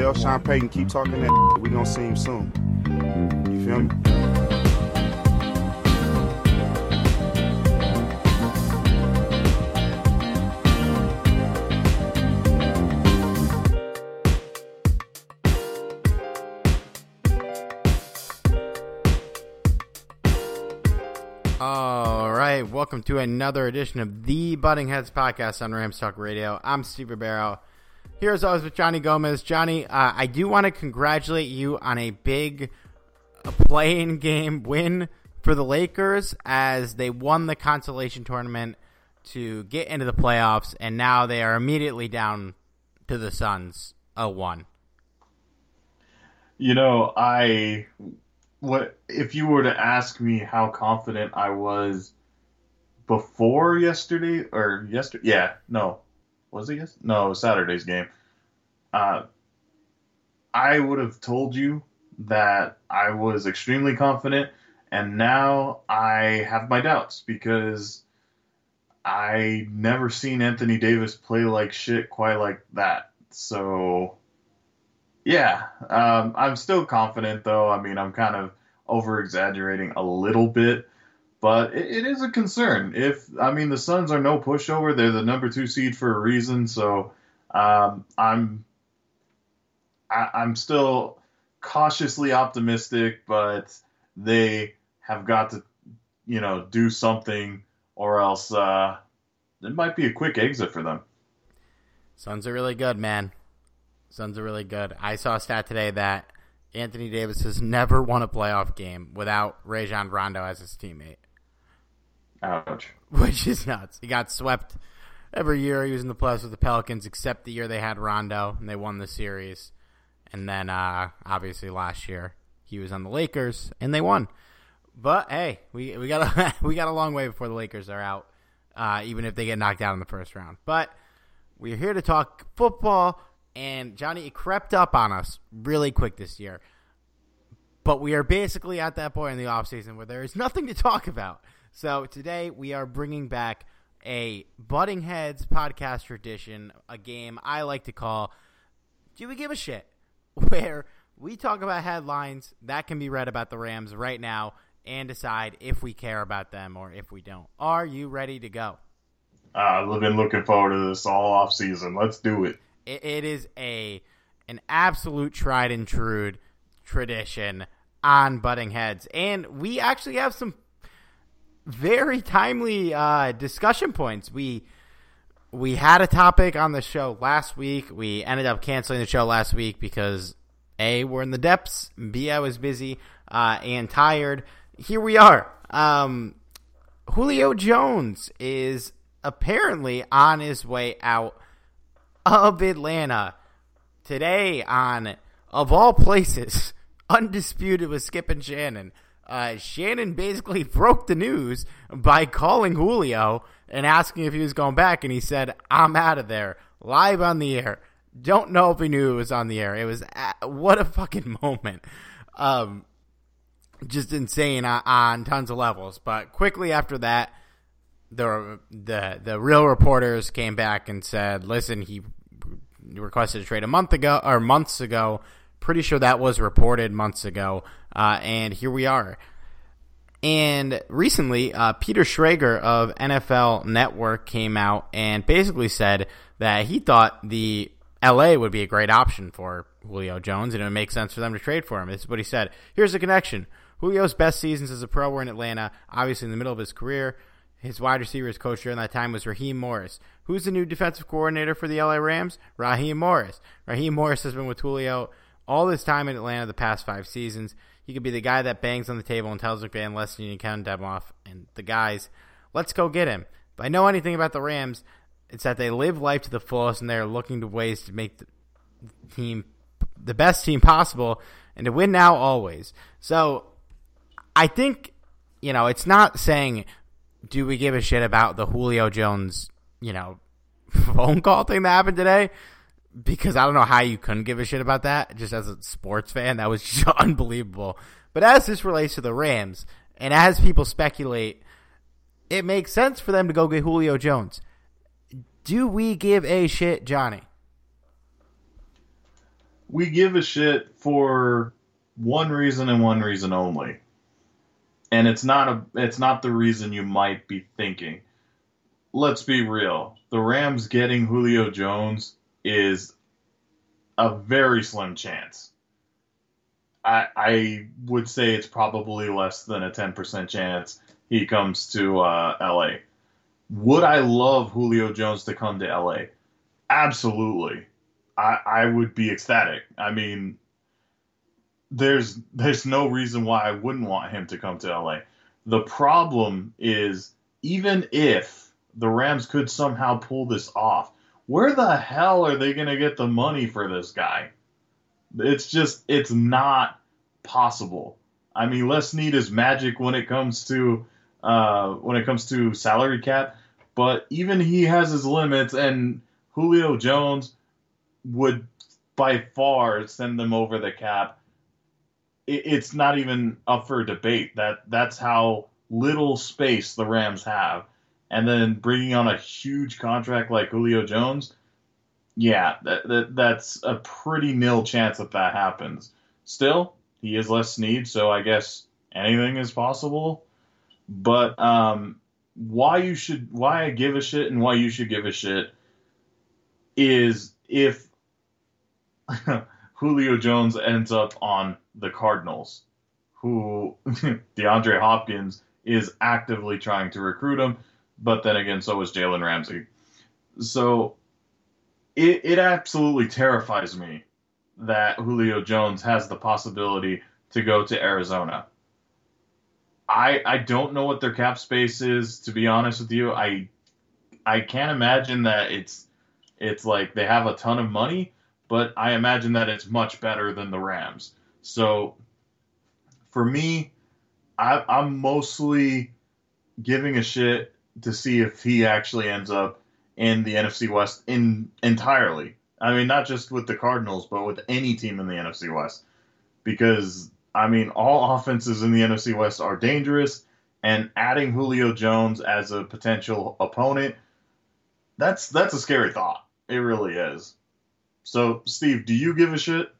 Tell Sean Payton keep talking that. We gonna see him soon. You feel me? All right, welcome to another edition of the Butting Heads podcast on Rams Talk Radio. I'm Steve Barrow. Here as always with Johnny Gomez. Johnny, uh, I do want to congratulate you on a big playing game win for the Lakers as they won the consolation tournament to get into the playoffs, and now they are immediately down to the Suns 0-1. You know, I what if you were to ask me how confident I was before yesterday or yesterday? Yeah, no, was it yes? No, it was Saturday's game. Uh, I would have told you that I was extremely confident, and now I have my doubts because I never seen Anthony Davis play like shit quite like that. So yeah, um, I'm still confident though. I mean, I'm kind of over exaggerating a little bit, but it, it is a concern. If I mean, the Suns are no pushover; they're the number two seed for a reason. So um, I'm I, I'm still cautiously optimistic, but they have got to, you know, do something, or else uh, it might be a quick exit for them. Suns are really good, man. Suns are really good. I saw a stat today that Anthony Davis has never won a playoff game without Rajon Rondo as his teammate. Ouch. Which is nuts. He got swept every year he was in the playoffs with the Pelicans, except the year they had Rondo and they won the series. And then uh, obviously last year he was on the Lakers and they won. But hey, we we got a we got a long way before the Lakers are out, uh, even if they get knocked out in the first round. But we're here to talk football, and Johnny it crept up on us really quick this year. But we are basically at that point in the offseason where there is nothing to talk about. So today we are bringing back a Butting Heads podcast tradition, a game I like to call Do We Give a Shit? Where we talk about headlines that can be read about the Rams right now and decide if we care about them or if we don't. Are you ready to go? Uh, I've been looking forward to this all off season. Let's do it. It, it is a an absolute tried and true tradition on butting heads, and we actually have some very timely uh, discussion points. We we had a topic on the show last week. We ended up canceling the show last week because a we're in the depths. B I was busy uh, and tired. Here we are. Um, Julio Jones is apparently on his way out of Atlanta today on of all places undisputed with Skip and Shannon. Uh, Shannon basically broke the news by calling Julio and asking if he was going back, and he said, "I'm out of there." Live on the air. Don't know if he knew it was on the air. It was uh, what a fucking moment. Um, just insane on, on tons of levels. But quickly after that, the the the real reporters came back and said, "Listen, he requested a trade a month ago or months ago. Pretty sure that was reported months ago, uh, and here we are." And recently, uh, Peter Schrager of NFL Network came out and basically said that he thought the LA would be a great option for Julio Jones, and it would make sense for them to trade for him. This is what he said. Here's the connection. Julio's best seasons as a pro were in Atlanta, obviously in the middle of his career. His wide receivers coach during that time was Raheem Morris. Who's the new defensive coordinator for the LA Rams? Raheem Morris. Raheem Morris has been with Julio all this time in Atlanta the past five seasons. He could be the guy that bangs on the table and tells McVay, listen, you can them off, and the guys, let's go get him. If I know anything about the Rams, it's that they live life to the fullest and they're looking to ways to make the team the best team possible and to win now always. So I think, you know, it's not saying do we give a shit about the Julio Jones, you know, phone call thing that happened today? Because I don't know how you couldn't give a shit about that. Just as a sports fan, that was just unbelievable. But as this relates to the Rams, and as people speculate, it makes sense for them to go get Julio Jones. Do we give a shit, Johnny? We give a shit for one reason and one reason only and it's not a it's not the reason you might be thinking. Let's be real. The Rams getting Julio Jones is a very slim chance. I I would say it's probably less than a 10% chance he comes to uh, LA. Would I love Julio Jones to come to LA? Absolutely. I, I would be ecstatic. I mean, there's there's no reason why I wouldn't want him to come to LA. The problem is even if the Rams could somehow pull this off, where the hell are they going to get the money for this guy? It's just it's not possible. I mean, Les Snead is magic when it comes to uh, when it comes to salary cap, but even he has his limits, and Julio Jones would by far send them over the cap it, it's not even up for debate. That that's how little space the Rams have, and then bringing on a huge contract like Julio Jones, yeah, that, that that's a pretty nil chance that that happens. Still, he is Les Snead, so I guess anything is possible. But um, why you should why I give a shit and why you should give a shit is if Julio Jones ends up on the Cardinals, who DeAndre Hopkins is actively trying to recruit him, but then again, so is Jalen Ramsey. So it, it absolutely terrifies me that Julio Jones has the possibility to go to Arizona. I I don't know what their cap space is to be honest with you. I I can't imagine that it's it's like they have a ton of money, but I imagine that it's much better than the Rams. So for me, I, I'm mostly giving a shit to see if he actually ends up in the NFC West in entirely. I mean, not just with the Cardinals, but with any team in the NFC West. Because I mean, all offenses in the NFC West are dangerous, and adding Julio Jones as a potential opponent, that's that's a scary thought. It really is. So, Steve, do you give a shit?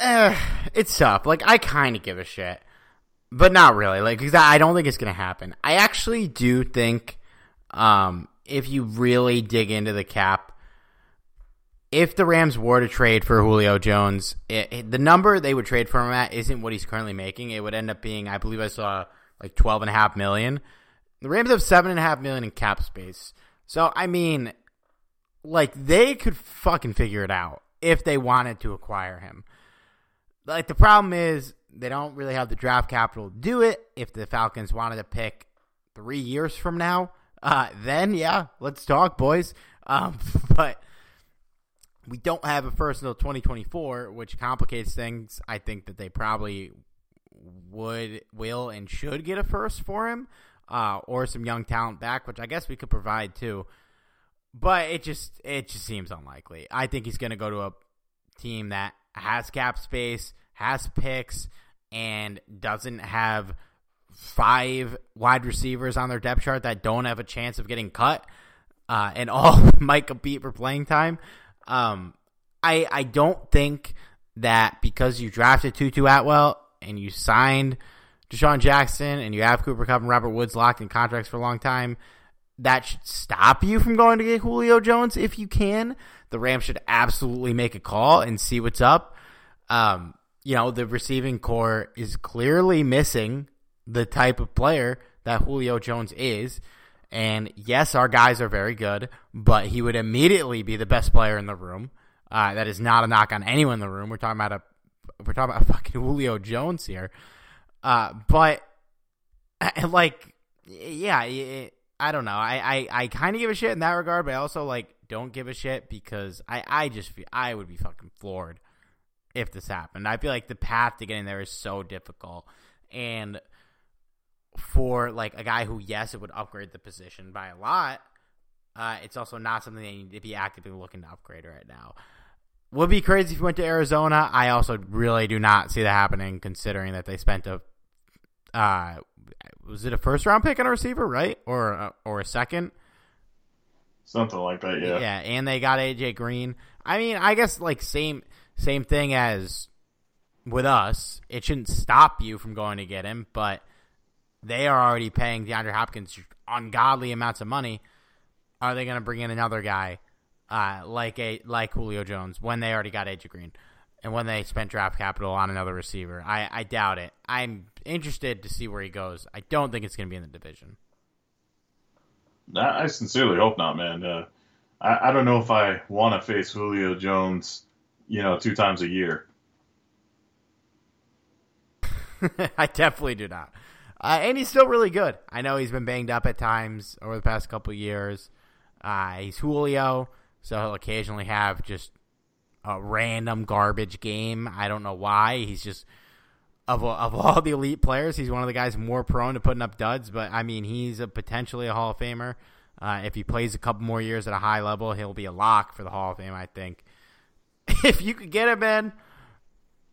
Uh, it's tough. Like I kind of give a shit, but not really. Like cause I don't think it's gonna happen. I actually do think, um, if you really dig into the cap, if the Rams were to trade for Julio Jones, it, it, the number they would trade for him at isn't what he's currently making. It would end up being, I believe, I saw like twelve and a half million. The Rams have seven and a half million in cap space. So I mean, like they could fucking figure it out if they wanted to acquire him. Like the problem is they don't really have the draft capital to do it. If the Falcons wanted to pick three years from now, uh, then yeah, let's talk, boys. Um, but we don't have a first until 2024, which complicates things. I think that they probably would, will, and should get a first for him, uh, or some young talent back, which I guess we could provide too. But it just it just seems unlikely. I think he's going to go to a team that has cap space, has picks, and doesn't have five wide receivers on their depth chart that don't have a chance of getting cut, uh, and all might compete for playing time. Um, I I don't think that because you drafted Tutu Atwell and you signed DeSean Jackson and you have Cooper Kupp and Robert Woods locked in contracts for a long time, that should stop you from going to get Julio Jones if you can. The Rams should absolutely make a call and see what's up. Um, you know, the receiving corps is clearly missing the type of player that Julio Jones is. And yes, our guys are very good, but he would immediately be the best player in the room. Uh, that is not a knock on anyone in the room. We're talking about a we're talking about fucking Julio Jones here. Uh, but like, yeah, it, I don't know. I, I, I kind of give a shit in that regard, but I also like don't give a shit because I, I just feel I would be fucking floored if this happened. I feel like the path to getting there is so difficult, and for like a guy who yes, it would upgrade the position by a lot. Uh, it's also not something they need to be actively looking to upgrade right now. Would be crazy if you went to Arizona. I also really do not see that happening, considering that they spent a uh, was it a first round pick on a receiver, right, or a, or a second? Something like that, yeah. Yeah, and they got AJ Green. I mean, I guess like same same thing as with us. It shouldn't stop you from going to get him, but they are already paying DeAndre Hopkins ungodly amounts of money. Are they going to bring in another guy uh, like a like Julio Jones when they already got AJ Green and when they spent draft capital on another receiver? I, I doubt it. I'm interested to see where he goes. I don't think it's going to be in the division. I sincerely hope not, man. Uh, I, I don't know if I want to face Julio Jones, you know, two times a year. I definitely do not. Uh, and he's still really good. I know he's been banged up at times over the past couple years. Uh, he's Julio, so he'll occasionally have just a random garbage game. I don't know why. He's just of of all the elite players, he's one of the guys more prone to putting up duds. But I mean, he's a potentially a Hall of Famer. Uh, if he plays a couple more years at a high level, he'll be a lock for the Hall of Fame. I think. if you could get him in,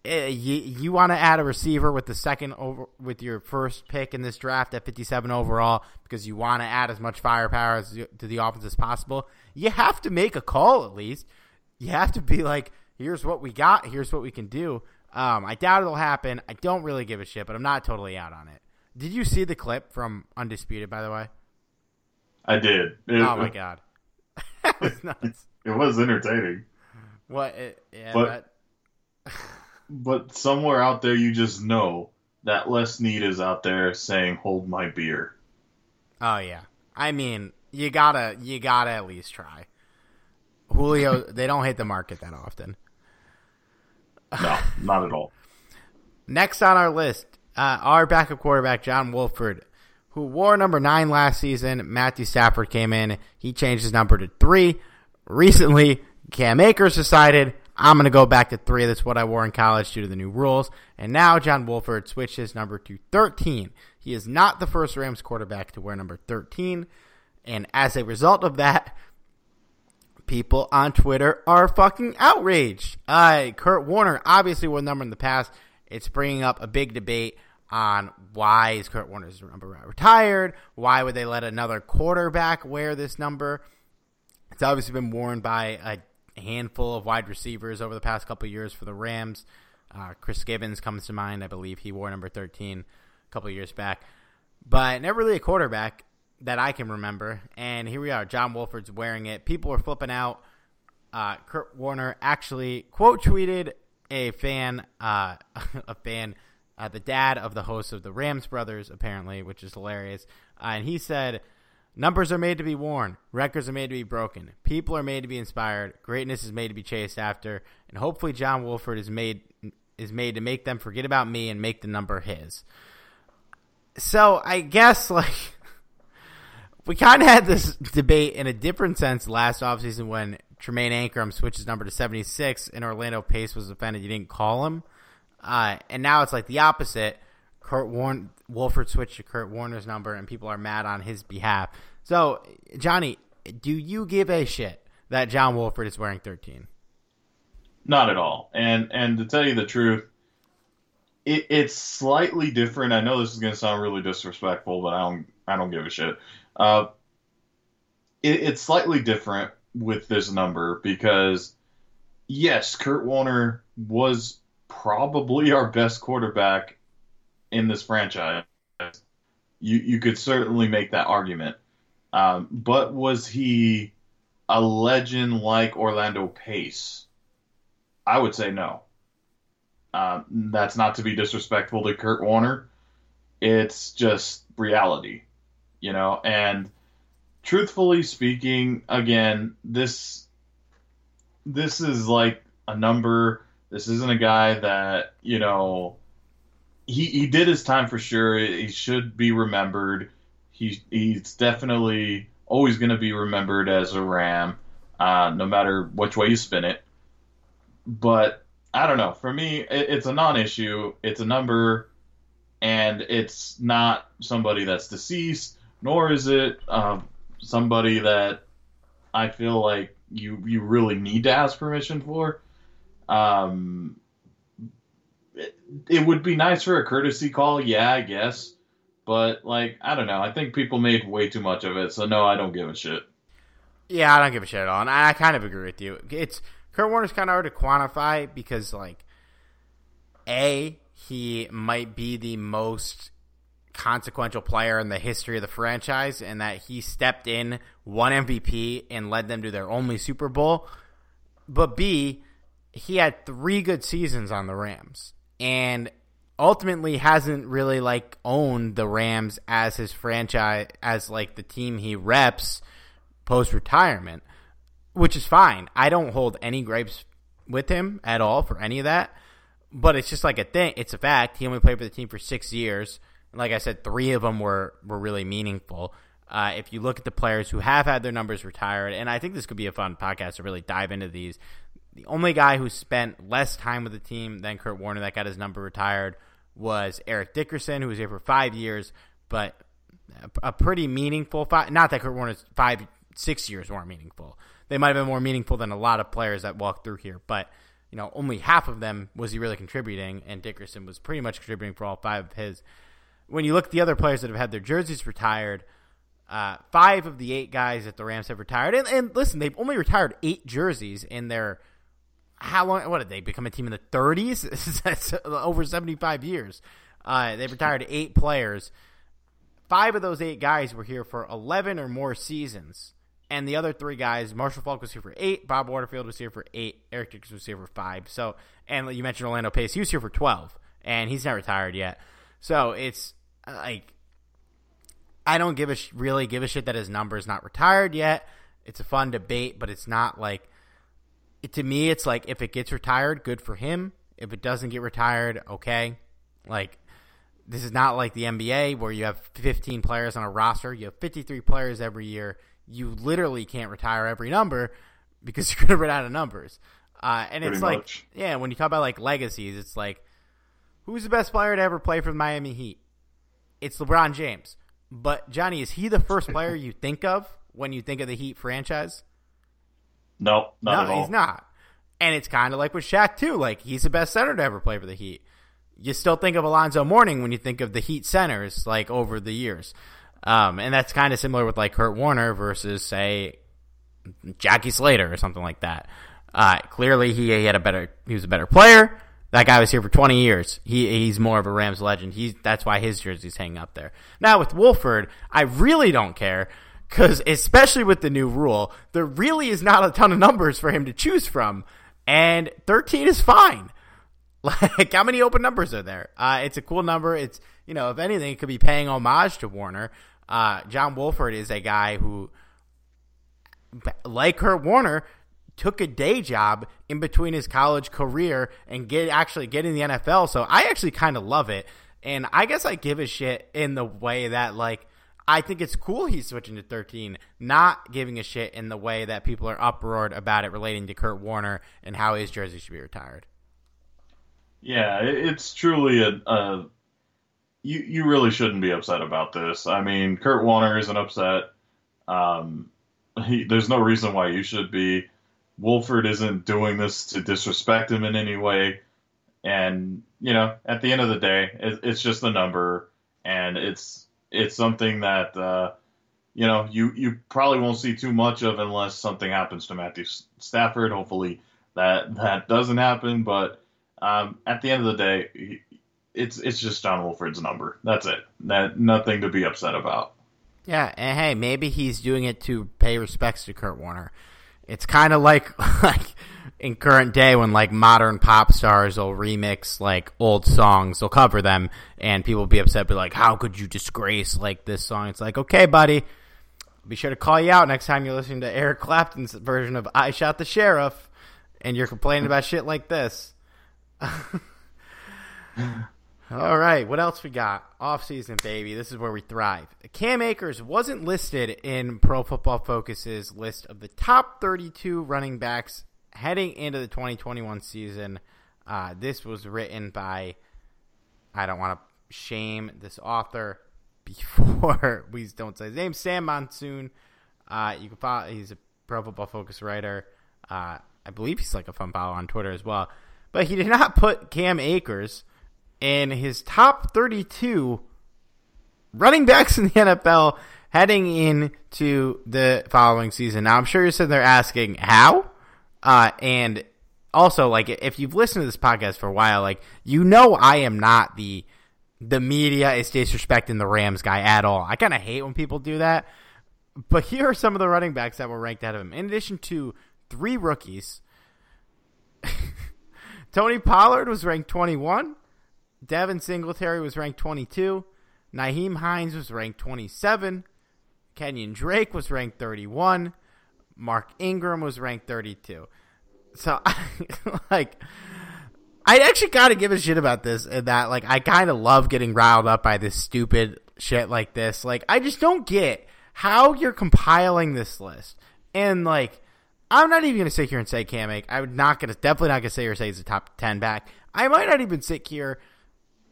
uh, you, you want to add a receiver with the second over with your first pick in this draft at 57 overall because you want to add as much firepower as, to the offense as possible. You have to make a call at least. You have to be like, here's what we got, here's what we can do. Um, I doubt it'll happen. I don't really give a shit, but I'm not totally out on it. Did you see the clip from Undisputed, by the way? I did. It, oh my god, that was nuts. It was entertaining. What? It, yeah, but, that... but somewhere out there, you just know that Les Snead is out there saying, "Hold my beer." Oh yeah, I mean, you gotta, you gotta at least try. Julio, they don't hit the market that often. No, not at all. Next on our list, uh, our backup quarterback, John Wolford, who wore number nine last season. Matthew Stafford came in. He changed his number to three. Recently, Cam Akers decided, I'm going to go back to three. That's what I wore in college due to the new rules. And now John Wolford switched his number to 13. He is not the first Rams quarterback to wear number 13. And as a result of that, people on Twitter are fucking outraged. Uh, Kurt Warner obviously wore number in the past. It's bringing up a big debate on why is Kurt Warner's number retired? Why would they let another quarterback wear this number? It's obviously been worn by a handful of wide receivers over the past couple years for the Rams. Uh, Chris Gibbons comes to mind. I believe he wore number 13 a couple years back. But never really a quarterback that I can remember. And here we are. John Wolford's wearing it. People are flipping out. Uh, Kurt Warner actually quote tweeted a fan, uh, a fan uh, the dad of the host of the Rams Brothers, apparently, which is hilarious. Uh, and he said, Numbers are made to be worn, records are made to be broken, people are made to be inspired, greatness is made to be chased after, and hopefully John Wolford is made is made to make them forget about me and make the number his. So I guess like we kind of had this debate in a different sense last offseason when Tremayne Anchrum switches number to 76 and Orlando Pace was offended you didn't call him. Uh, and now it's like the opposite. Kurt Warner, Wolford switched to Kurt Warner's number and people are mad on his behalf. So, Johnny, do you give a shit that John Wolford is wearing 13? Not at all. And and to tell you the truth, it, it's slightly different. I know this is going to sound really disrespectful, but I don't I don't give a shit. Uh, it, it's slightly different with this number because yes, Kurt Warner was probably our best quarterback in this franchise. You you could certainly make that argument. Um, but was he a legend like Orlando Pace? I would say no. Uh, that's not to be disrespectful to Kurt Warner. It's just reality, you know. And truthfully speaking, again, this this is like a number. This isn't a guy that you know. He he did his time for sure. He should be remembered. He he's definitely always going to be remembered as a Ram, uh, no matter which way you spin it. But I don't know. For me, it, it's a non-issue. It's a number, and it's not somebody that's deceased, nor is it uh, somebody that I feel like you you really need to ask permission for. Um, it, would be nice for a courtesy call, yeah, I guess. But like, I don't know. I think people made way too much of it, so no, I don't give a shit. Yeah, I don't give a shit at all, and I, I kind of agree with you. It's Kurt Warner's kind of hard to quantify because, like, a he might be the most consequential player in the history of the franchise, and that he stepped in, won MVP, and led them to their only Super Bowl. But B, he had three good seasons on the Rams, and ultimately hasn't really like owned the Rams as his franchise, as like the team he reps post retirement which is fine. I don't hold any gripes with him at all for any of that. But it's just like a thing. It's a fact. He only played for the team for six years. Like I said, three of them were were really meaningful. Uh, if you look at the players who have had their numbers retired, and I think this could be a fun podcast to really dive into these. The only guy who spent less time with the team than Kurt Warner that got his number retired was Eric Dickerson, who was here for five years, but a pretty meaningful five. Not that Kurt Warner's five, six years weren't meaningful, they might have been more meaningful than a lot of players that walked through here. But you know, only half of them was he really contributing, and Dickerson was pretty much contributing for all five of his. When you look at the other players that have had their jerseys retired, uh, five of the eight guys that the Rams have retired, and, and listen, they've only retired eight jerseys in their how long? What did they become a team in the 30s? That's over 75 years. Uh, they've retired eight players. Five of those eight guys were here for 11 or more seasons. And the other three guys, Marshall Faulk was here for eight, Bob Waterfield was here for eight, Eric Dickerson was here for five. So, and you mentioned Orlando Pace, he was here for twelve, and he's not retired yet. So it's like I don't give a sh- really give a shit that his number is not retired yet. It's a fun debate, but it's not like it, to me. It's like if it gets retired, good for him. If it doesn't get retired, okay. Like this is not like the NBA where you have 15 players on a roster. You have 53 players every year you literally can't retire every number because you're going to run out of numbers. Uh, and Pretty it's like, much. yeah, when you talk about like legacies, it's like, who's the best player to ever play for the Miami Heat? It's LeBron James. But Johnny, is he the first player you think of when you think of the Heat franchise? No, not no, at all. he's not. And it's kind of like with Shaq too. Like he's the best center to ever play for the Heat. You still think of Alonzo Mourning when you think of the Heat centers, like over the years. Um, and that's kind of similar with like Kurt Warner versus say Jackie Slater or something like that. Uh, clearly he, he had a better he was a better player. That guy was here for 20 years. He he's more of a Rams legend. He's that's why his jersey's hanging up there. Now with Wolford, I really don't care because especially with the new rule, there really is not a ton of numbers for him to choose from, and 13 is fine. Like, how many open numbers are there? Uh, it's a cool number. It's, you know, if anything, it could be paying homage to Warner. Uh, John Wolford is a guy who, like Kurt Warner, took a day job in between his college career and get actually getting the NFL. So I actually kind of love it. And I guess I give a shit in the way that, like, I think it's cool he's switching to 13, not giving a shit in the way that people are uproared about it relating to Kurt Warner and how his jersey should be retired. Yeah, it's truly a, a you you really shouldn't be upset about this. I mean, Kurt Warner isn't upset. Um, he, there's no reason why you should be. Wolford isn't doing this to disrespect him in any way. And you know, at the end of the day, it, it's just a number, and it's it's something that uh, you know you you probably won't see too much of unless something happens to Matthew Stafford. Hopefully that that doesn't happen, but um, at the end of the day, it's it's just John Wolford's number. That's it. That nothing to be upset about. Yeah, and hey, maybe he's doing it to pay respects to Kurt Warner. It's kind of like like in current day when like modern pop stars will remix like old songs, they'll cover them, and people will be upset, be like, "How could you disgrace like this song?" It's like, okay, buddy, be sure to call you out next time you're listening to Eric Clapton's version of "I Shot the Sheriff," and you're complaining about shit like this. All right, what else we got? Off season, baby. This is where we thrive. Cam Akers wasn't listed in Pro Football Focus's list of the top 32 running backs heading into the 2021 season. Uh, this was written by, I don't want to shame this author before we don't say his name, Sam Monson. Uh, you can follow, he's a Pro Football Focus writer. Uh, I believe he's like a fun follow on Twitter as well. But he did not put Cam Akers in his top 32 running backs in the NFL heading into the following season. Now, I'm sure you're sitting there asking how, uh, and also like if you've listened to this podcast for a while, like you know I am not the the media is disrespecting the Rams guy at all. I kind of hate when people do that. But here are some of the running backs that were ranked out of him. In addition to three rookies, Tony Pollard was ranked 21. Devin Singletary was ranked 22. Nyheim Hines was ranked 27. Kenyon Drake was ranked 31. Mark Ingram was ranked 32. So, like, I actually got to give a shit about this and that, like, I kind of love getting riled up by this stupid shit like this. Like, I just don't get how you're compiling this list. And, like, I'm not even to sit here and say Cam. I'm not to, definitely not to say or say he's a top 10 back. I might not even sit here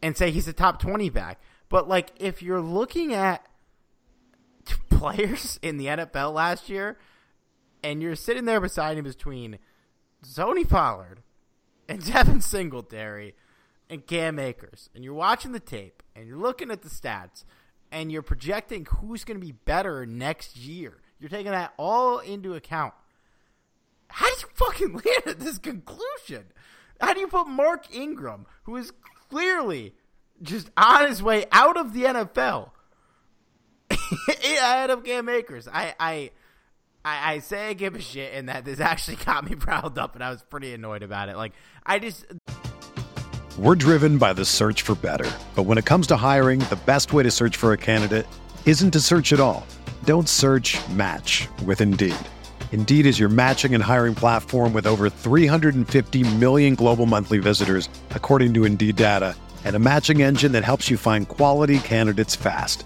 and say he's a top 20 back. But like if you're looking at players in the NFL last year and you're sitting there beside him between Tony Pollard and Devin Singletary and Cam Akers and you're watching the tape and you're looking at the stats and you're projecting who's going to be better next year. You're taking that all into account. How did you fucking land at this conclusion? How do you put Mark Ingram, who is clearly just on his way out of the NFL ahead of Cam Akers. I, I, I, I say I give a shit, and that this actually got me riled up, and I was pretty annoyed about it. Like, I just. We're driven by the search for better. But when it comes to hiring, the best way to search for a candidate isn't to search at all. Don't search match with Indeed. Indeed is your matching and hiring platform with over 350 million global monthly visitors, according to Indeed data and a matching engine that helps you find quality candidates fast.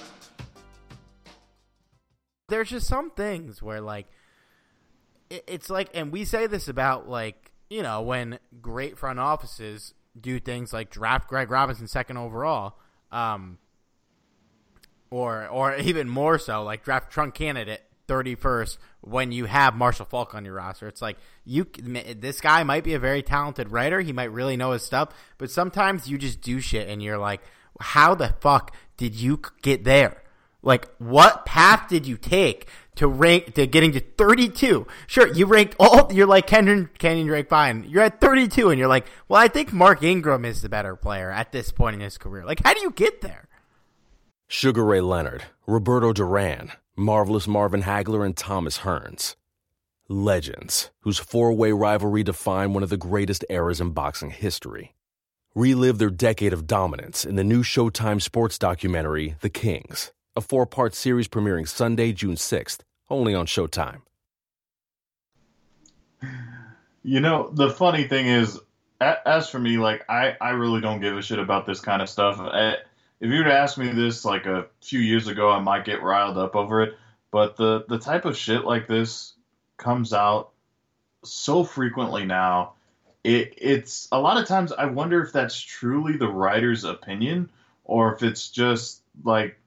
There's just some things where, like, it's like, and we say this about, like, you know, when great front offices do things like draft Greg Robinson second overall, um, or or even more so, like draft Trung Canidate thirty first when you have Marshall Faulk on your roster. It's like you this guy might be a very talented writer. He might really know his stuff, but sometimes you just do shit and you're like, how the fuck did you get there? Like, what path did you take to rank to getting to 32? Sure, you ranked all. You're like Kenyon, Kenyon Drake fine. You're at 32, and you're like, well, I think Mark Ingram is the better player at this point in his career. Like, how do you get there? Sugar Ray Leonard, Roberto Duran, Marvelous Marvin Hagler, and Thomas Hearns. Legends, whose four way rivalry defined one of the greatest eras in boxing history. Relive their decade of dominance in the new Showtime sports documentary, The Kings a four part series premiering Sunday, June 6th, only on Showtime. You know, the funny thing is, as for me, like, I, I really don't give a shit about this kind of stuff. I, if you were to ask me this like a few years ago, I might get riled up over it. But the, the type of shit like this comes out so frequently now. It, it's a lot of times I wonder if that's truly the writer's opinion or if it's just like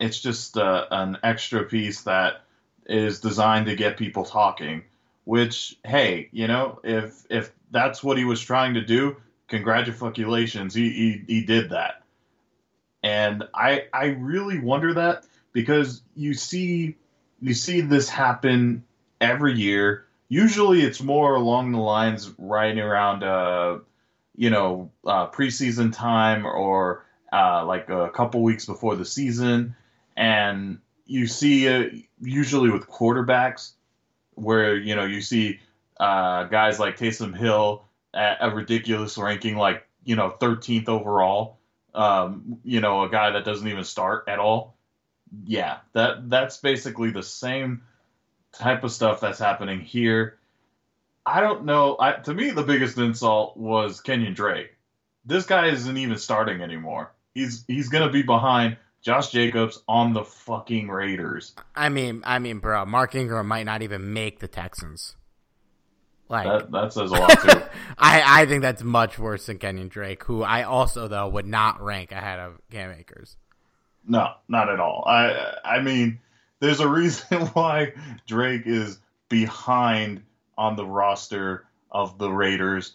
it's just uh, an extra piece that is designed to get people talking. Which, hey, you know, if if that's what he was trying to do, congratulations, he he, he did that. And I I really wonder that because you see you see this happen every year. Usually, it's more along the lines right around uh, you know uh, preseason time or uh, like a couple weeks before the season and you see usually with quarterbacks where you know you see uh, guys like Taysom Hill at a ridiculous ranking, like you know 13th overall. Um, you know, a guy that doesn't even start at all. Yeah, that that's basically the same type of stuff that's happening here. I don't know. I, to me, the biggest insult was Kenyon Drake. This guy isn't even starting anymore. He's he's gonna be behind Josh Jacobs on the fucking Raiders. I mean, I mean, bro, Mark Ingram might not even make the Texans. Like that, that says a lot too. I, I think that's much worse than Kenyon Drake, who I also though would not rank ahead of Cam Akers. No, not at all. I I mean, there's a reason why Drake is behind on the roster of the Raiders.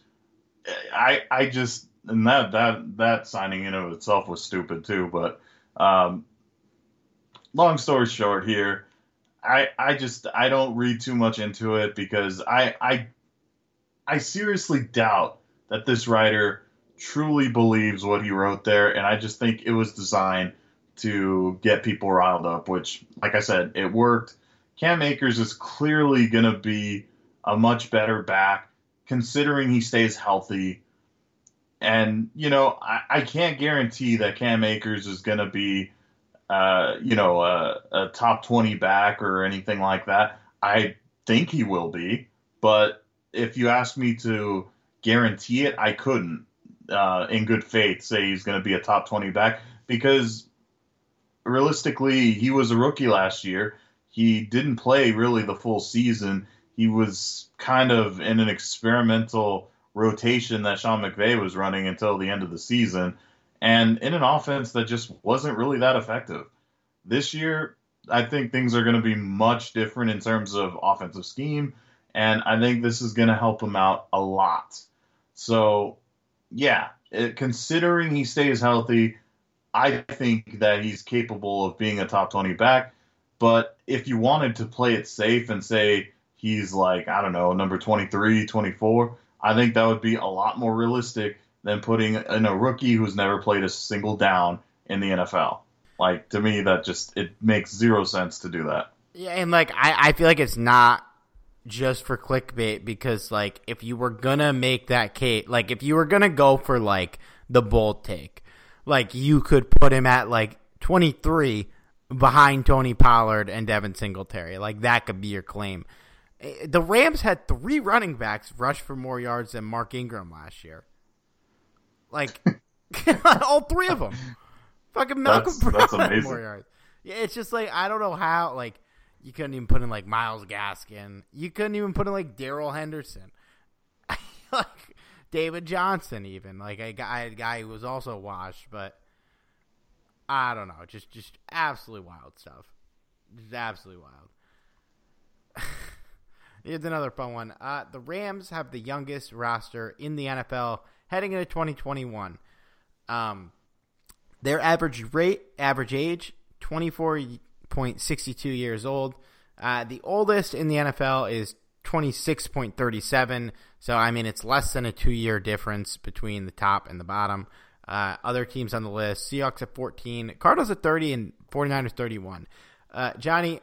I I just and that that that signing in of itself was stupid too, but um, long story short, here, I I just I don't read too much into it because I I I seriously doubt that this writer truly believes what he wrote there, and I just think it was designed to get people riled up. Which, like I said, it worked. Cam Akers is clearly going to be a much better back, considering he stays healthy. And, you know, I, I can't guarantee that Cam Akers is going to be, uh, you know, a, a top 20 back or anything like that. I think he will be. But if you ask me to guarantee it, I couldn't, uh, in good faith, say he's going to be a top 20 back because realistically, he was a rookie last year. He didn't play really the full season. He was kind of in an experimental rotation that Sean McVay was running until the end of the season, and in an offense that just wasn't really that effective. This year, I think things are going to be much different in terms of offensive scheme, and I think this is going to help him out a lot. So, yeah, it, considering he stays healthy, I think that he's capable of being a top 20 back. But if you wanted to play it safe and say he's like, I don't know, number 23, 24, I think that would be a lot more realistic than putting in a rookie who's never played a single down in the NFL. Like to me, that just it makes zero sense to do that. Yeah, and like I, I feel like it's not just for clickbait because like if you were gonna make that case, like if you were gonna go for like the bold take, like you could put him at like twenty three behind Tony Pollard and Devin Singletary. Like that could be your claim. Eh, the Rams had three running backs rush for more yards than Mark Ingram last year. Like all three of them. Fucking Malcolm that's, Brown that's had more yards. Yeah, it's just like I don't know how like you couldn't even put in like Myles Gaskin. You couldn't even put in like Darrell Henderson. like David Johnson, even like a guy, a guy who was also washed, but I don't know, just just absolutely wild stuff, just absolutely wild. Here's another fun one. Uh, the Rams have the youngest roster in the NFL heading into 2021. Um, their average rate, average age, 24.62 years old. Uh, the oldest in the NFL is 26.37. So, I mean, it's less than a two year difference between the top and the bottom. Uh, other teams on the list Seahawks at 14, Cardinals at 30, and 49ers 31. Uh, Johnny,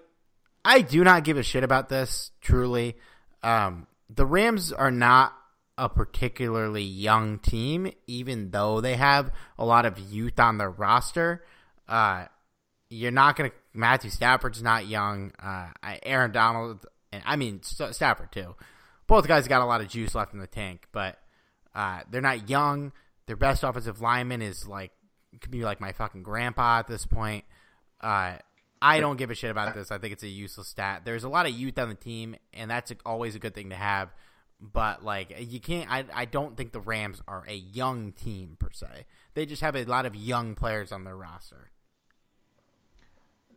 I do not give a shit about this, truly. Um, the Rams are not a particularly young team, even though they have a lot of youth on their roster. Uh, you're not going to. Matthew Stafford's not young. Uh, Aaron Donald, and I mean Stafford too. Both guys got a lot of juice left in the tank, but uh, they're not young. Their best offensive lineman is like could be like my fucking grandpa at this point. Uh, I don't give a shit about this. I think it's a useless stat. There's a lot of youth on the team, and that's always a good thing to have. But like, you can't. I I don't think the Rams are a young team per se. They just have a lot of young players on their roster.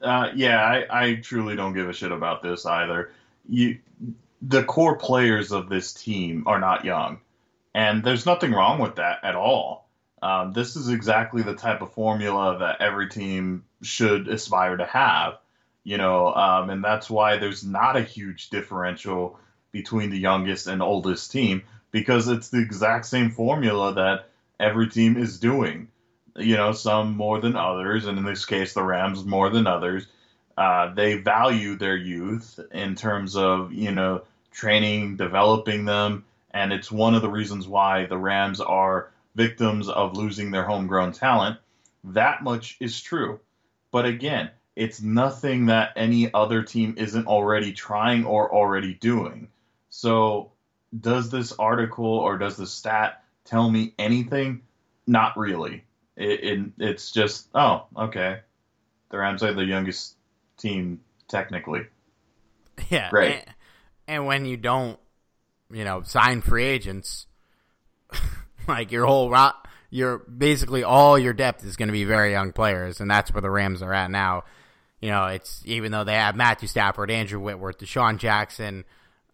Uh, yeah, I, I truly don't give a shit about this either. You, the core players of this team are not young, and there's nothing wrong with that at all. Um, this is exactly the type of formula that every team should aspire to have, you know, um, and that's why there's not a huge differential between the youngest and oldest team because it's the exact same formula that every team is doing. You know, some more than others, and in this case, the Rams more than others. Uh, they value their youth in terms of you know training, developing them, and it's one of the reasons why the Rams are victims of losing their homegrown talent. That much is true. But again, it's nothing that any other team isn't already trying or already doing. So, does this article or does the stat tell me anything? Not really. It, it, it's just, oh, okay. The Rams are the youngest team technically. Yeah. Great. And, and when you don't, you know, sign free agents, like your whole rot, your basically all your depth is going to be very young players, and that's where the Rams are at now. You know, it's even though they have Matthew Stafford, Andrew Whitworth, DeSean Jackson,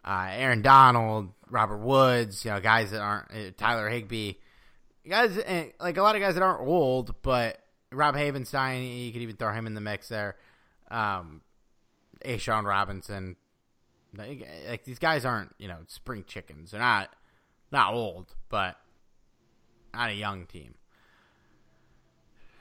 uh, Aaron Donald, Robert Woods, you know, guys that aren't uh, Tyler Higbee, guys uh, like a lot of guys that aren't old, but Rob Havenstein, you could even throw him in the mix there. Um, Sean Robinson, like, like these guys aren't you know spring chickens. They're not not old, but not a young team.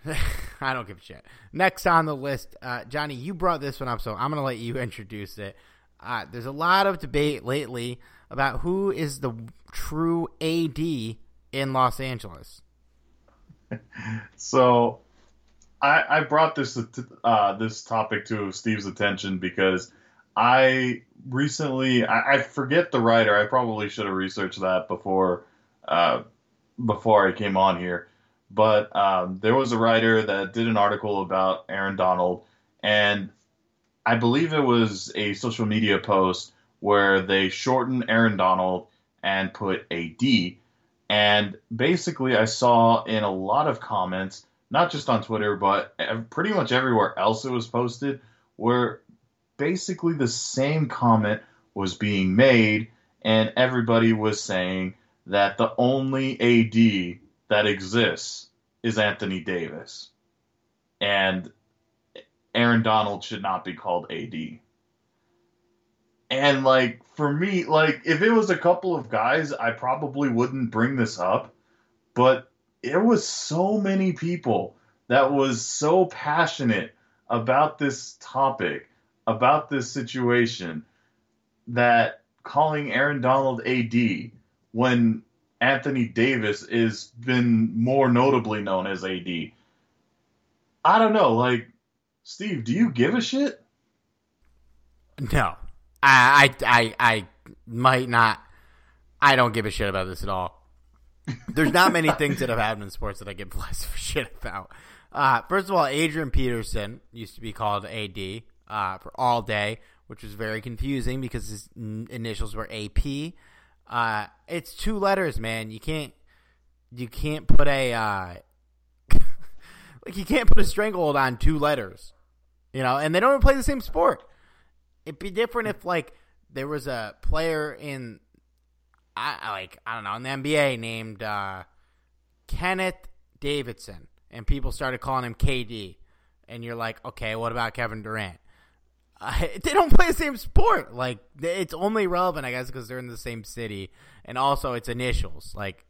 I don't give a shit. Next on the list, uh, Johnny, you brought this one up, so I'm going to let you introduce it. Uh, there's a lot of debate lately about who is the true AD in Los Angeles. so, I, I brought this uh, this topic to Steve's attention because I recently I, I, forget the writer. I probably should have researched that before uh, before I came on here, but um, there was a writer that did an article about Aaron Donald, and I believe it was a social media post where they shortened Aaron Donald and put AD. And basically, I saw in a lot of comments, not just on Twitter, but pretty much everywhere else it was posted, where basically the same comment was being made, and everybody was saying that the only AD that exists is Anthony Davis. And Aaron Donald should not be called AD. And like for me, like if it was a couple of guys, I probably wouldn't bring this up, but it was so many people that was so passionate about this topic, about this situation that calling Aaron Donald AD when Anthony Davis is been more notably known as AD. I don't know, like Steve, do you give a shit? No, I, I, I, I might not. I don't give a shit about this at all. There's not many things that have happened in sports that I give less of a shit about. Uh, first of all, Adrian Peterson used to be called AD uh, for all day, which was very confusing because his initials were AP. Uh, it's two letters, man. You can't you can't put a uh, like you can't put a stranglehold on two letters, you know. And they don't even play the same sport. It'd be different if like there was a player in, I like I don't know in the NBA named uh, Kenneth Davidson, and people started calling him KD, and you're like, okay, what about Kevin Durant? Uh, they don't play the same sport. Like it's only relevant, I guess, because they're in the same city, and also it's initials. Like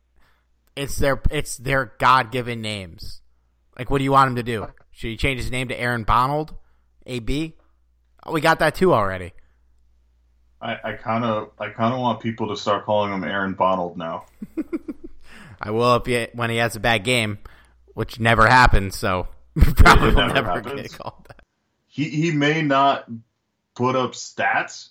it's their it's their God given names. Like, what do you want him to do? Should he change his name to Aaron Bonald? AB? Oh, we got that too already. I kind of I kind of want people to start calling him Aaron Bonald now. I will if he, when he has a bad game, which never happens. So probably will never, never get called that. He he may not put up stats,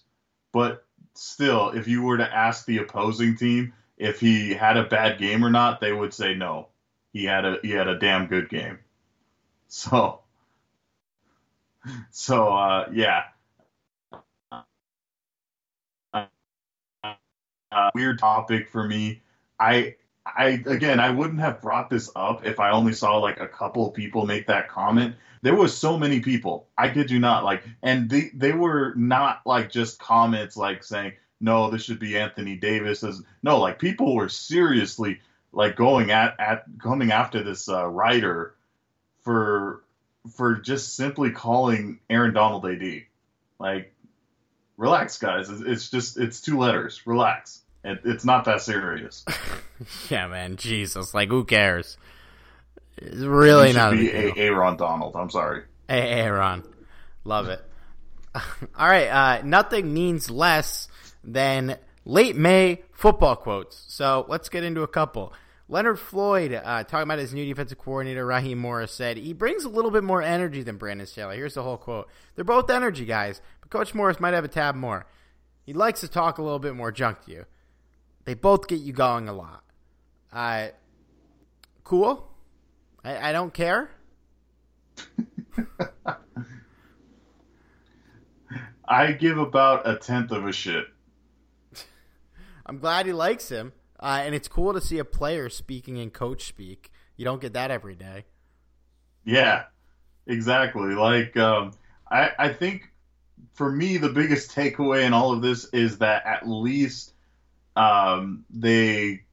but still, if you were to ask the opposing team if he had a bad game or not, they would say no. He had a he had a damn good game. So so uh, yeah. Uh, weird topic for me. I I again I wouldn't have brought this up if I only saw like a couple people make that comment. There was so many people. I kid you not. Like and they they were not like just comments like saying, no, this should be Anthony Davis. As no, like people were seriously like going at at coming after this uh, writer for for just simply calling Aaron Donald AD. Like, relax, guys. It's just it's two letters. Relax. It, it's not that serious. yeah, man. Jesus, like who cares? It's really not. Be a Aaron Donald. I'm sorry. Hey, Aaron, love it. All right, uh, nothing means less than late May football quotes. So let's get into a couple. Leonard Floyd, uh, talking about his new defensive coordinator, Raheem Morris, said he brings a little bit more energy than Brandon Staley. Here's the whole quote. They're both energy guys, but Coach Morris might have a tab more. He likes to talk a little bit more junk to you. They both get you going a lot. Uh, cool. I, I don't care. I give about a tenth of a shit. I'm glad he likes him, uh, and it's cool to see a player speaking in coach speak. You don't get that every day. Yeah, exactly. Like um, I, I think for me, the biggest takeaway in all of this is that at least um, they,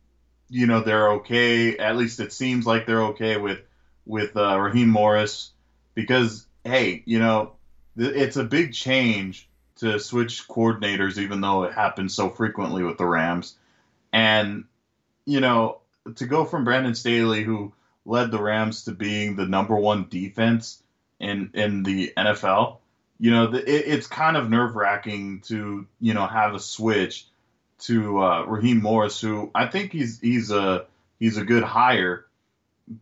you know, they're okay. At least it seems like they're okay with with uh, Raheem Morris because hey, you know, th- it's a big change to switch coordinators, even though it happens so frequently with the Rams. And, you know, to go from Brandon Staley, who led the Rams to being the number one defense in, in the NFL, you know, the, it, it's kind of nerve wracking to, you know, have a switch to uh, Raheem Morris, who I think he's he's a he's a good hire,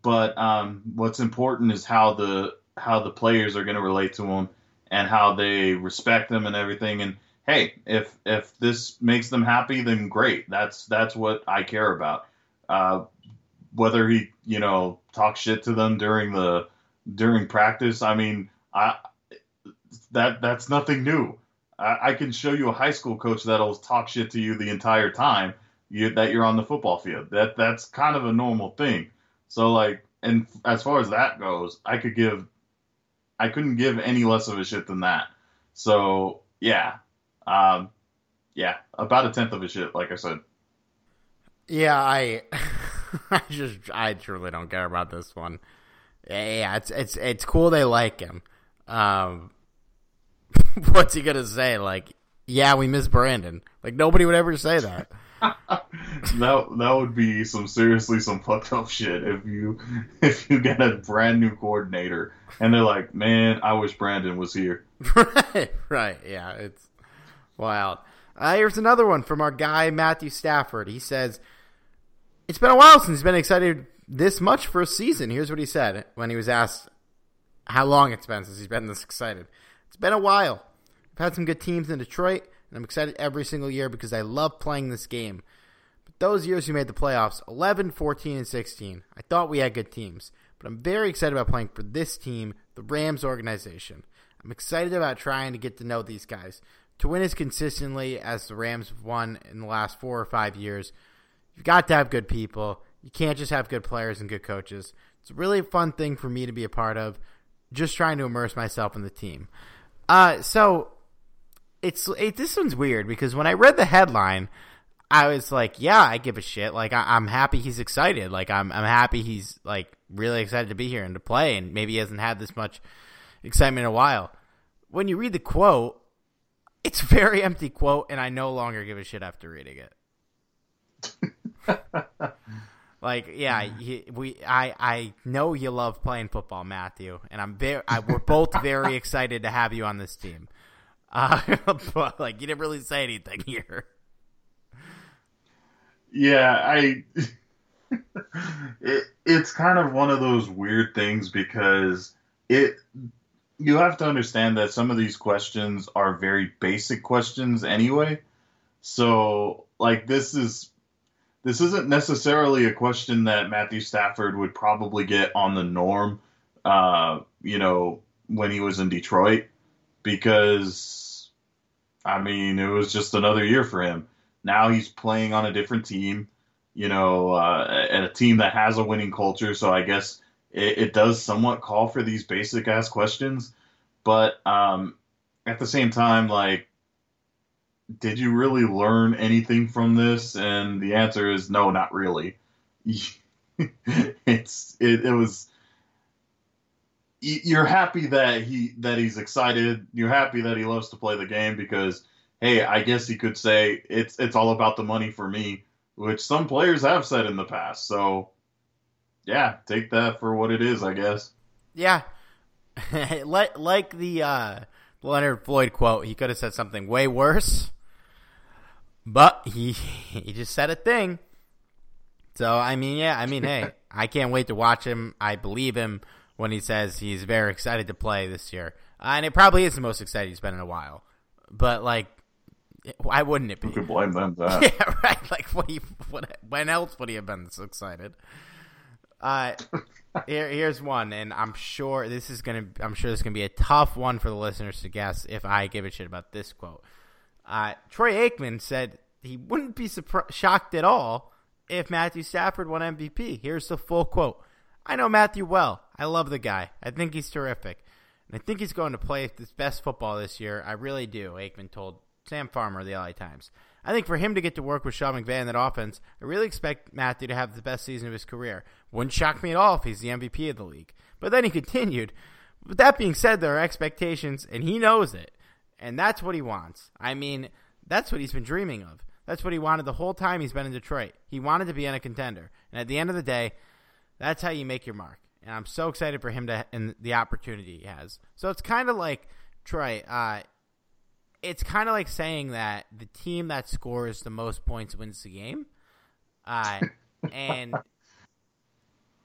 but um, what's important is how the how the players are going to relate to him and how they respect him and everything. And hey, if if this makes them happy, then great. That's that's what I care about. Uh, whether he you know talks shit to them during the during practice, I mean, I that that's nothing new. I, can show you a high school coach that'll talk shit to you the entire time you, that you're on the football field. That that's kind of a normal thing. So like, and as far as that goes, I could give I couldn't give any less of a shit than that. So yeah, um, yeah, about a tenth of a shit, like I said. Yeah, I, I just, I truly don't care about this one. Yeah, it's it's it's cool they like him. Um, what's he gonna say? Like, yeah, we miss Brandon. Like nobody would ever say that. that that would be some seriously some fucked up shit if you if you get a brand new coordinator and they're like, man, I wish Brandon was here. right, right, yeah, it's wild. Uh, here's another one from our guy Matthew Stafford. He says, "It's been a while since he's been excited this much for a season." Here's what he said when he was asked how long it's been since he's been this excited. It's been a while. We've had some good teams in Detroit and I'm excited every single year because I love playing this game. But those years we made the playoffs 11, 14, and 16, I thought we had good teams. But I'm very excited about playing for this team, the Rams organization. I'm excited about trying to get to know these guys. to win as consistently as the Rams have won in the last four or five years, you've got to have good people. You can't just have good players and good coaches. It's a really fun thing for me to be a part of, just trying to immerse myself in the team. Uh, so it's it, this one's weird because when I read the headline, I was like, yeah, I give a shit. Like I, am happy he's excited. Like I'm I'm happy he's like really excited to be here and to play. And maybe he hasn't had this much excitement in a while. When you read the quote, it's a very empty quote, and I no longer give a shit after reading it. like, yeah, he, we, I, I know you love playing football, Matthew, and I'm very, I, we're both very excited to have you on this team. Uh, but like, you didn't really say anything here. Yeah, I. it, it's kind of one of those weird things because it you have to understand that some of these questions are very basic questions anyway. So, like this is this isn't necessarily a question that Matthew Stafford would probably get on the norm, uh, you know, when he was in Detroit, because I mean, it was just another year for him. Now he's playing on a different team, you know, uh, and a team that has a winning culture. So I guess it, it does somewhat call for these basic ass questions, but um, at the same time, like, did you really learn anything from this? And the answer is no, not really. it's it, it was you're happy that he that he's excited. You're happy that he loves to play the game because hey, I guess he could say it's it's all about the money for me, which some players have said in the past. So yeah, take that for what it is, I guess. Yeah. like like the uh, Leonard Floyd quote, he could have said something way worse. But he he just said a thing. So I mean, yeah, I mean, hey, I can't wait to watch him. I believe him when he says he's very excited to play this year, uh, and it probably is the most excited he's been in a while. But like, why wouldn't it be? Who could blame them that? yeah, right. Like, what, you, what? When else would he have been this excited? Uh, here, here's one, and I'm sure this is gonna. I'm sure this is gonna be a tough one for the listeners to guess if I give a shit about this quote. Uh, Troy Aikman said he wouldn't be surpri- shocked at all if Matthew Stafford won MVP. Here's the full quote. I know Matthew well. I love the guy. I think he's terrific. And I think he's going to play his best football this year. I really do, Aikman told Sam Farmer of the LA Times. I think for him to get to work with Sean McVay in that offense, I really expect Matthew to have the best season of his career. Wouldn't shock me at all if he's the MVP of the league. But then he continued, with that being said, there are expectations, and he knows it. And that's what he wants. I mean, that's what he's been dreaming of. That's what he wanted the whole time he's been in Detroit. He wanted to be in a contender. And at the end of the day, that's how you make your mark. And I'm so excited for him to and the opportunity he has. So it's kind of like Troy. Uh, it's kind of like saying that the team that scores the most points wins the game. Uh, and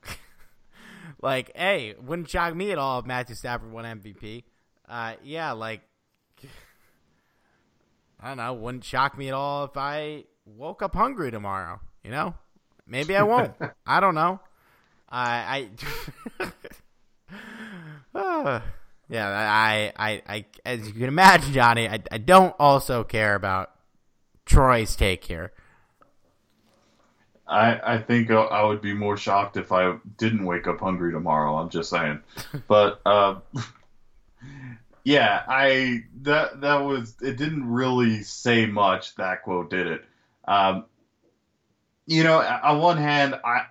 like, hey, wouldn't shock me at all if Matthew Stafford won MVP. Uh, yeah, like, I don't know, wouldn't shock me at all if I woke up hungry tomorrow. You know, maybe I won't. I don't know. I, I uh, yeah, I, I, I, as you can imagine, Johnny, I, I don't also care about Troy's take here. I, I think I would be more shocked if I didn't wake up hungry tomorrow. I'm just saying, but uh, yeah, I that that was it. Didn't really say much. That quote did it. Um, you know, on one hand, I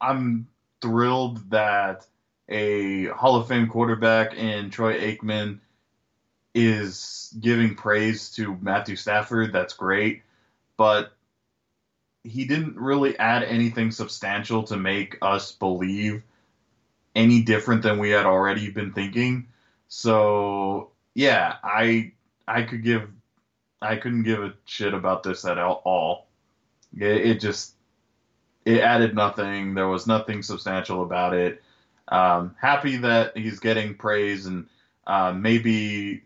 I'm thrilled that a Hall of Fame quarterback in Troy Aikman is giving praise to Matthew Stafford. That's great. But he didn't really add anything substantial to make us believe any different than we had already been thinking. So yeah, I I could give I couldn't give a shit about this at all. It, it just it added nothing. There was nothing substantial about it. Um, happy that he's getting praise, and uh, maybe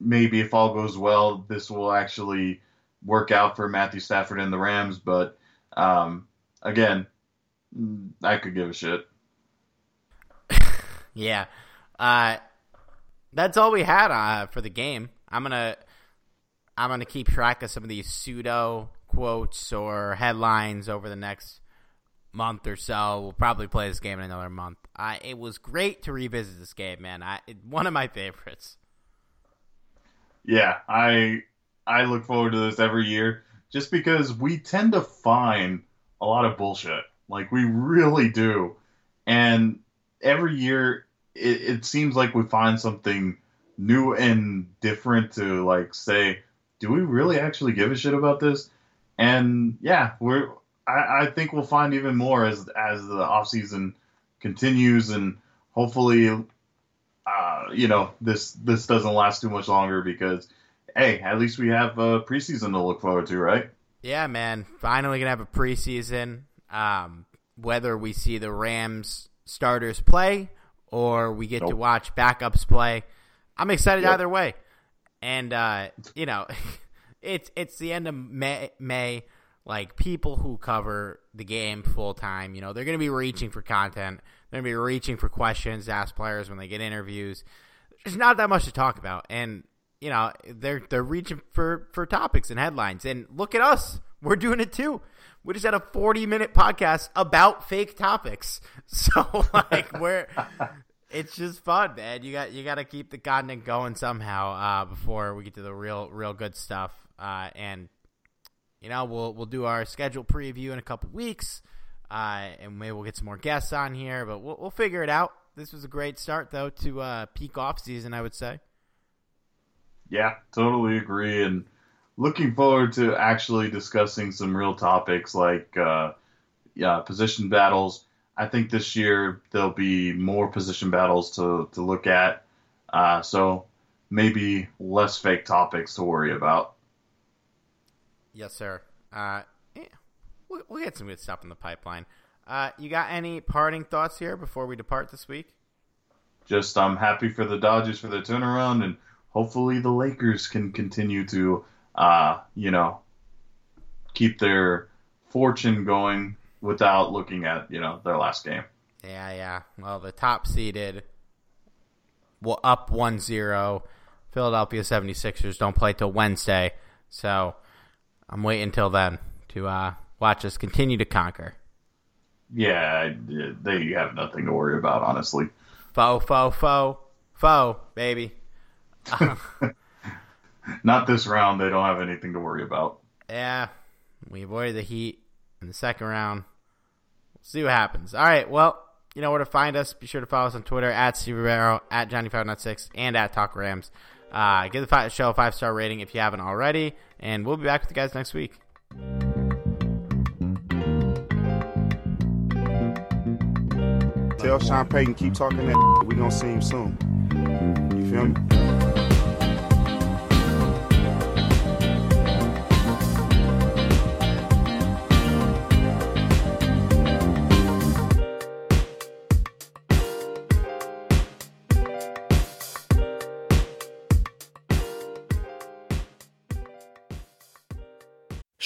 maybe if all goes well, this will actually work out for Matthew Stafford and the Rams. But um, again, I could give a shit. yeah, uh, that's all we had uh, for the game. I'm gonna I'm to keep track of some of these pseudo quotes or headlines over the next month or so. We'll probably play this game in another month. Uh, it was great to revisit this game, man. I it, one of my favorites. Yeah, I I look forward to this every year just because we tend to find a lot of bullshit. Like we really do. And every year it, it seems like we find something new and different to like say, do we really actually give a shit about this? And yeah, we're I, I think we'll find even more as as the off season continues and hopefully uh, you know this this doesn't last too much longer because hey, at least we have a preseason to look forward to, right? Yeah, man. Finally gonna have a preseason. Um, whether we see the Rams starters play or we get nope. to watch backups play, I'm excited yep. either way. And uh, you know, it's it's the end of May, May. Like people who cover the game full time, you know, they're going to be reaching for content. They're going to be reaching for questions to ask players when they get interviews. There's not that much to talk about, and you know they're they're reaching for for topics and headlines. And look at us, we're doing it too. We just had a 40 minute podcast about fake topics. So like we're it's just fun, man. You got you got to keep the content going somehow uh, before we get to the real real good stuff. Uh, and you know we'll we'll do our schedule preview in a couple weeks, uh, and maybe we'll get some more guests on here. But we'll we'll figure it out. This was a great start though to uh, peak off season, I would say. Yeah, totally agree, and looking forward to actually discussing some real topics like uh, yeah position battles. I think this year there'll be more position battles to to look at, uh, so maybe less fake topics to worry about. Yes, sir. Uh, yeah, we'll, we'll, get some good stuff in the pipeline. Uh, you got any parting thoughts here before we depart this week? Just I'm happy for the Dodgers for their turnaround, and hopefully the Lakers can continue to, uh, you know, keep their fortune going without looking at you know their last game. Yeah, yeah. Well, the top seeded, well, up 1-0. Philadelphia 76ers don't play till Wednesday, so I'm waiting until then to uh, watch us continue to conquer. Yeah, they have nothing to worry about, honestly. Foe, foe, foe, foe, baby. Not this round. They don't have anything to worry about. Yeah, we avoided the Heat in the second round. We'll see what happens. All right, well, you know where to find us. Be sure to follow us on Twitter at Steve Rivero, at Johnny506, and at Talk Rams. Uh, give the show a five star rating if you haven't already, and we'll be back with you guys next week. Tell Sean Payton keep talking that. We gonna see him soon. You feel me?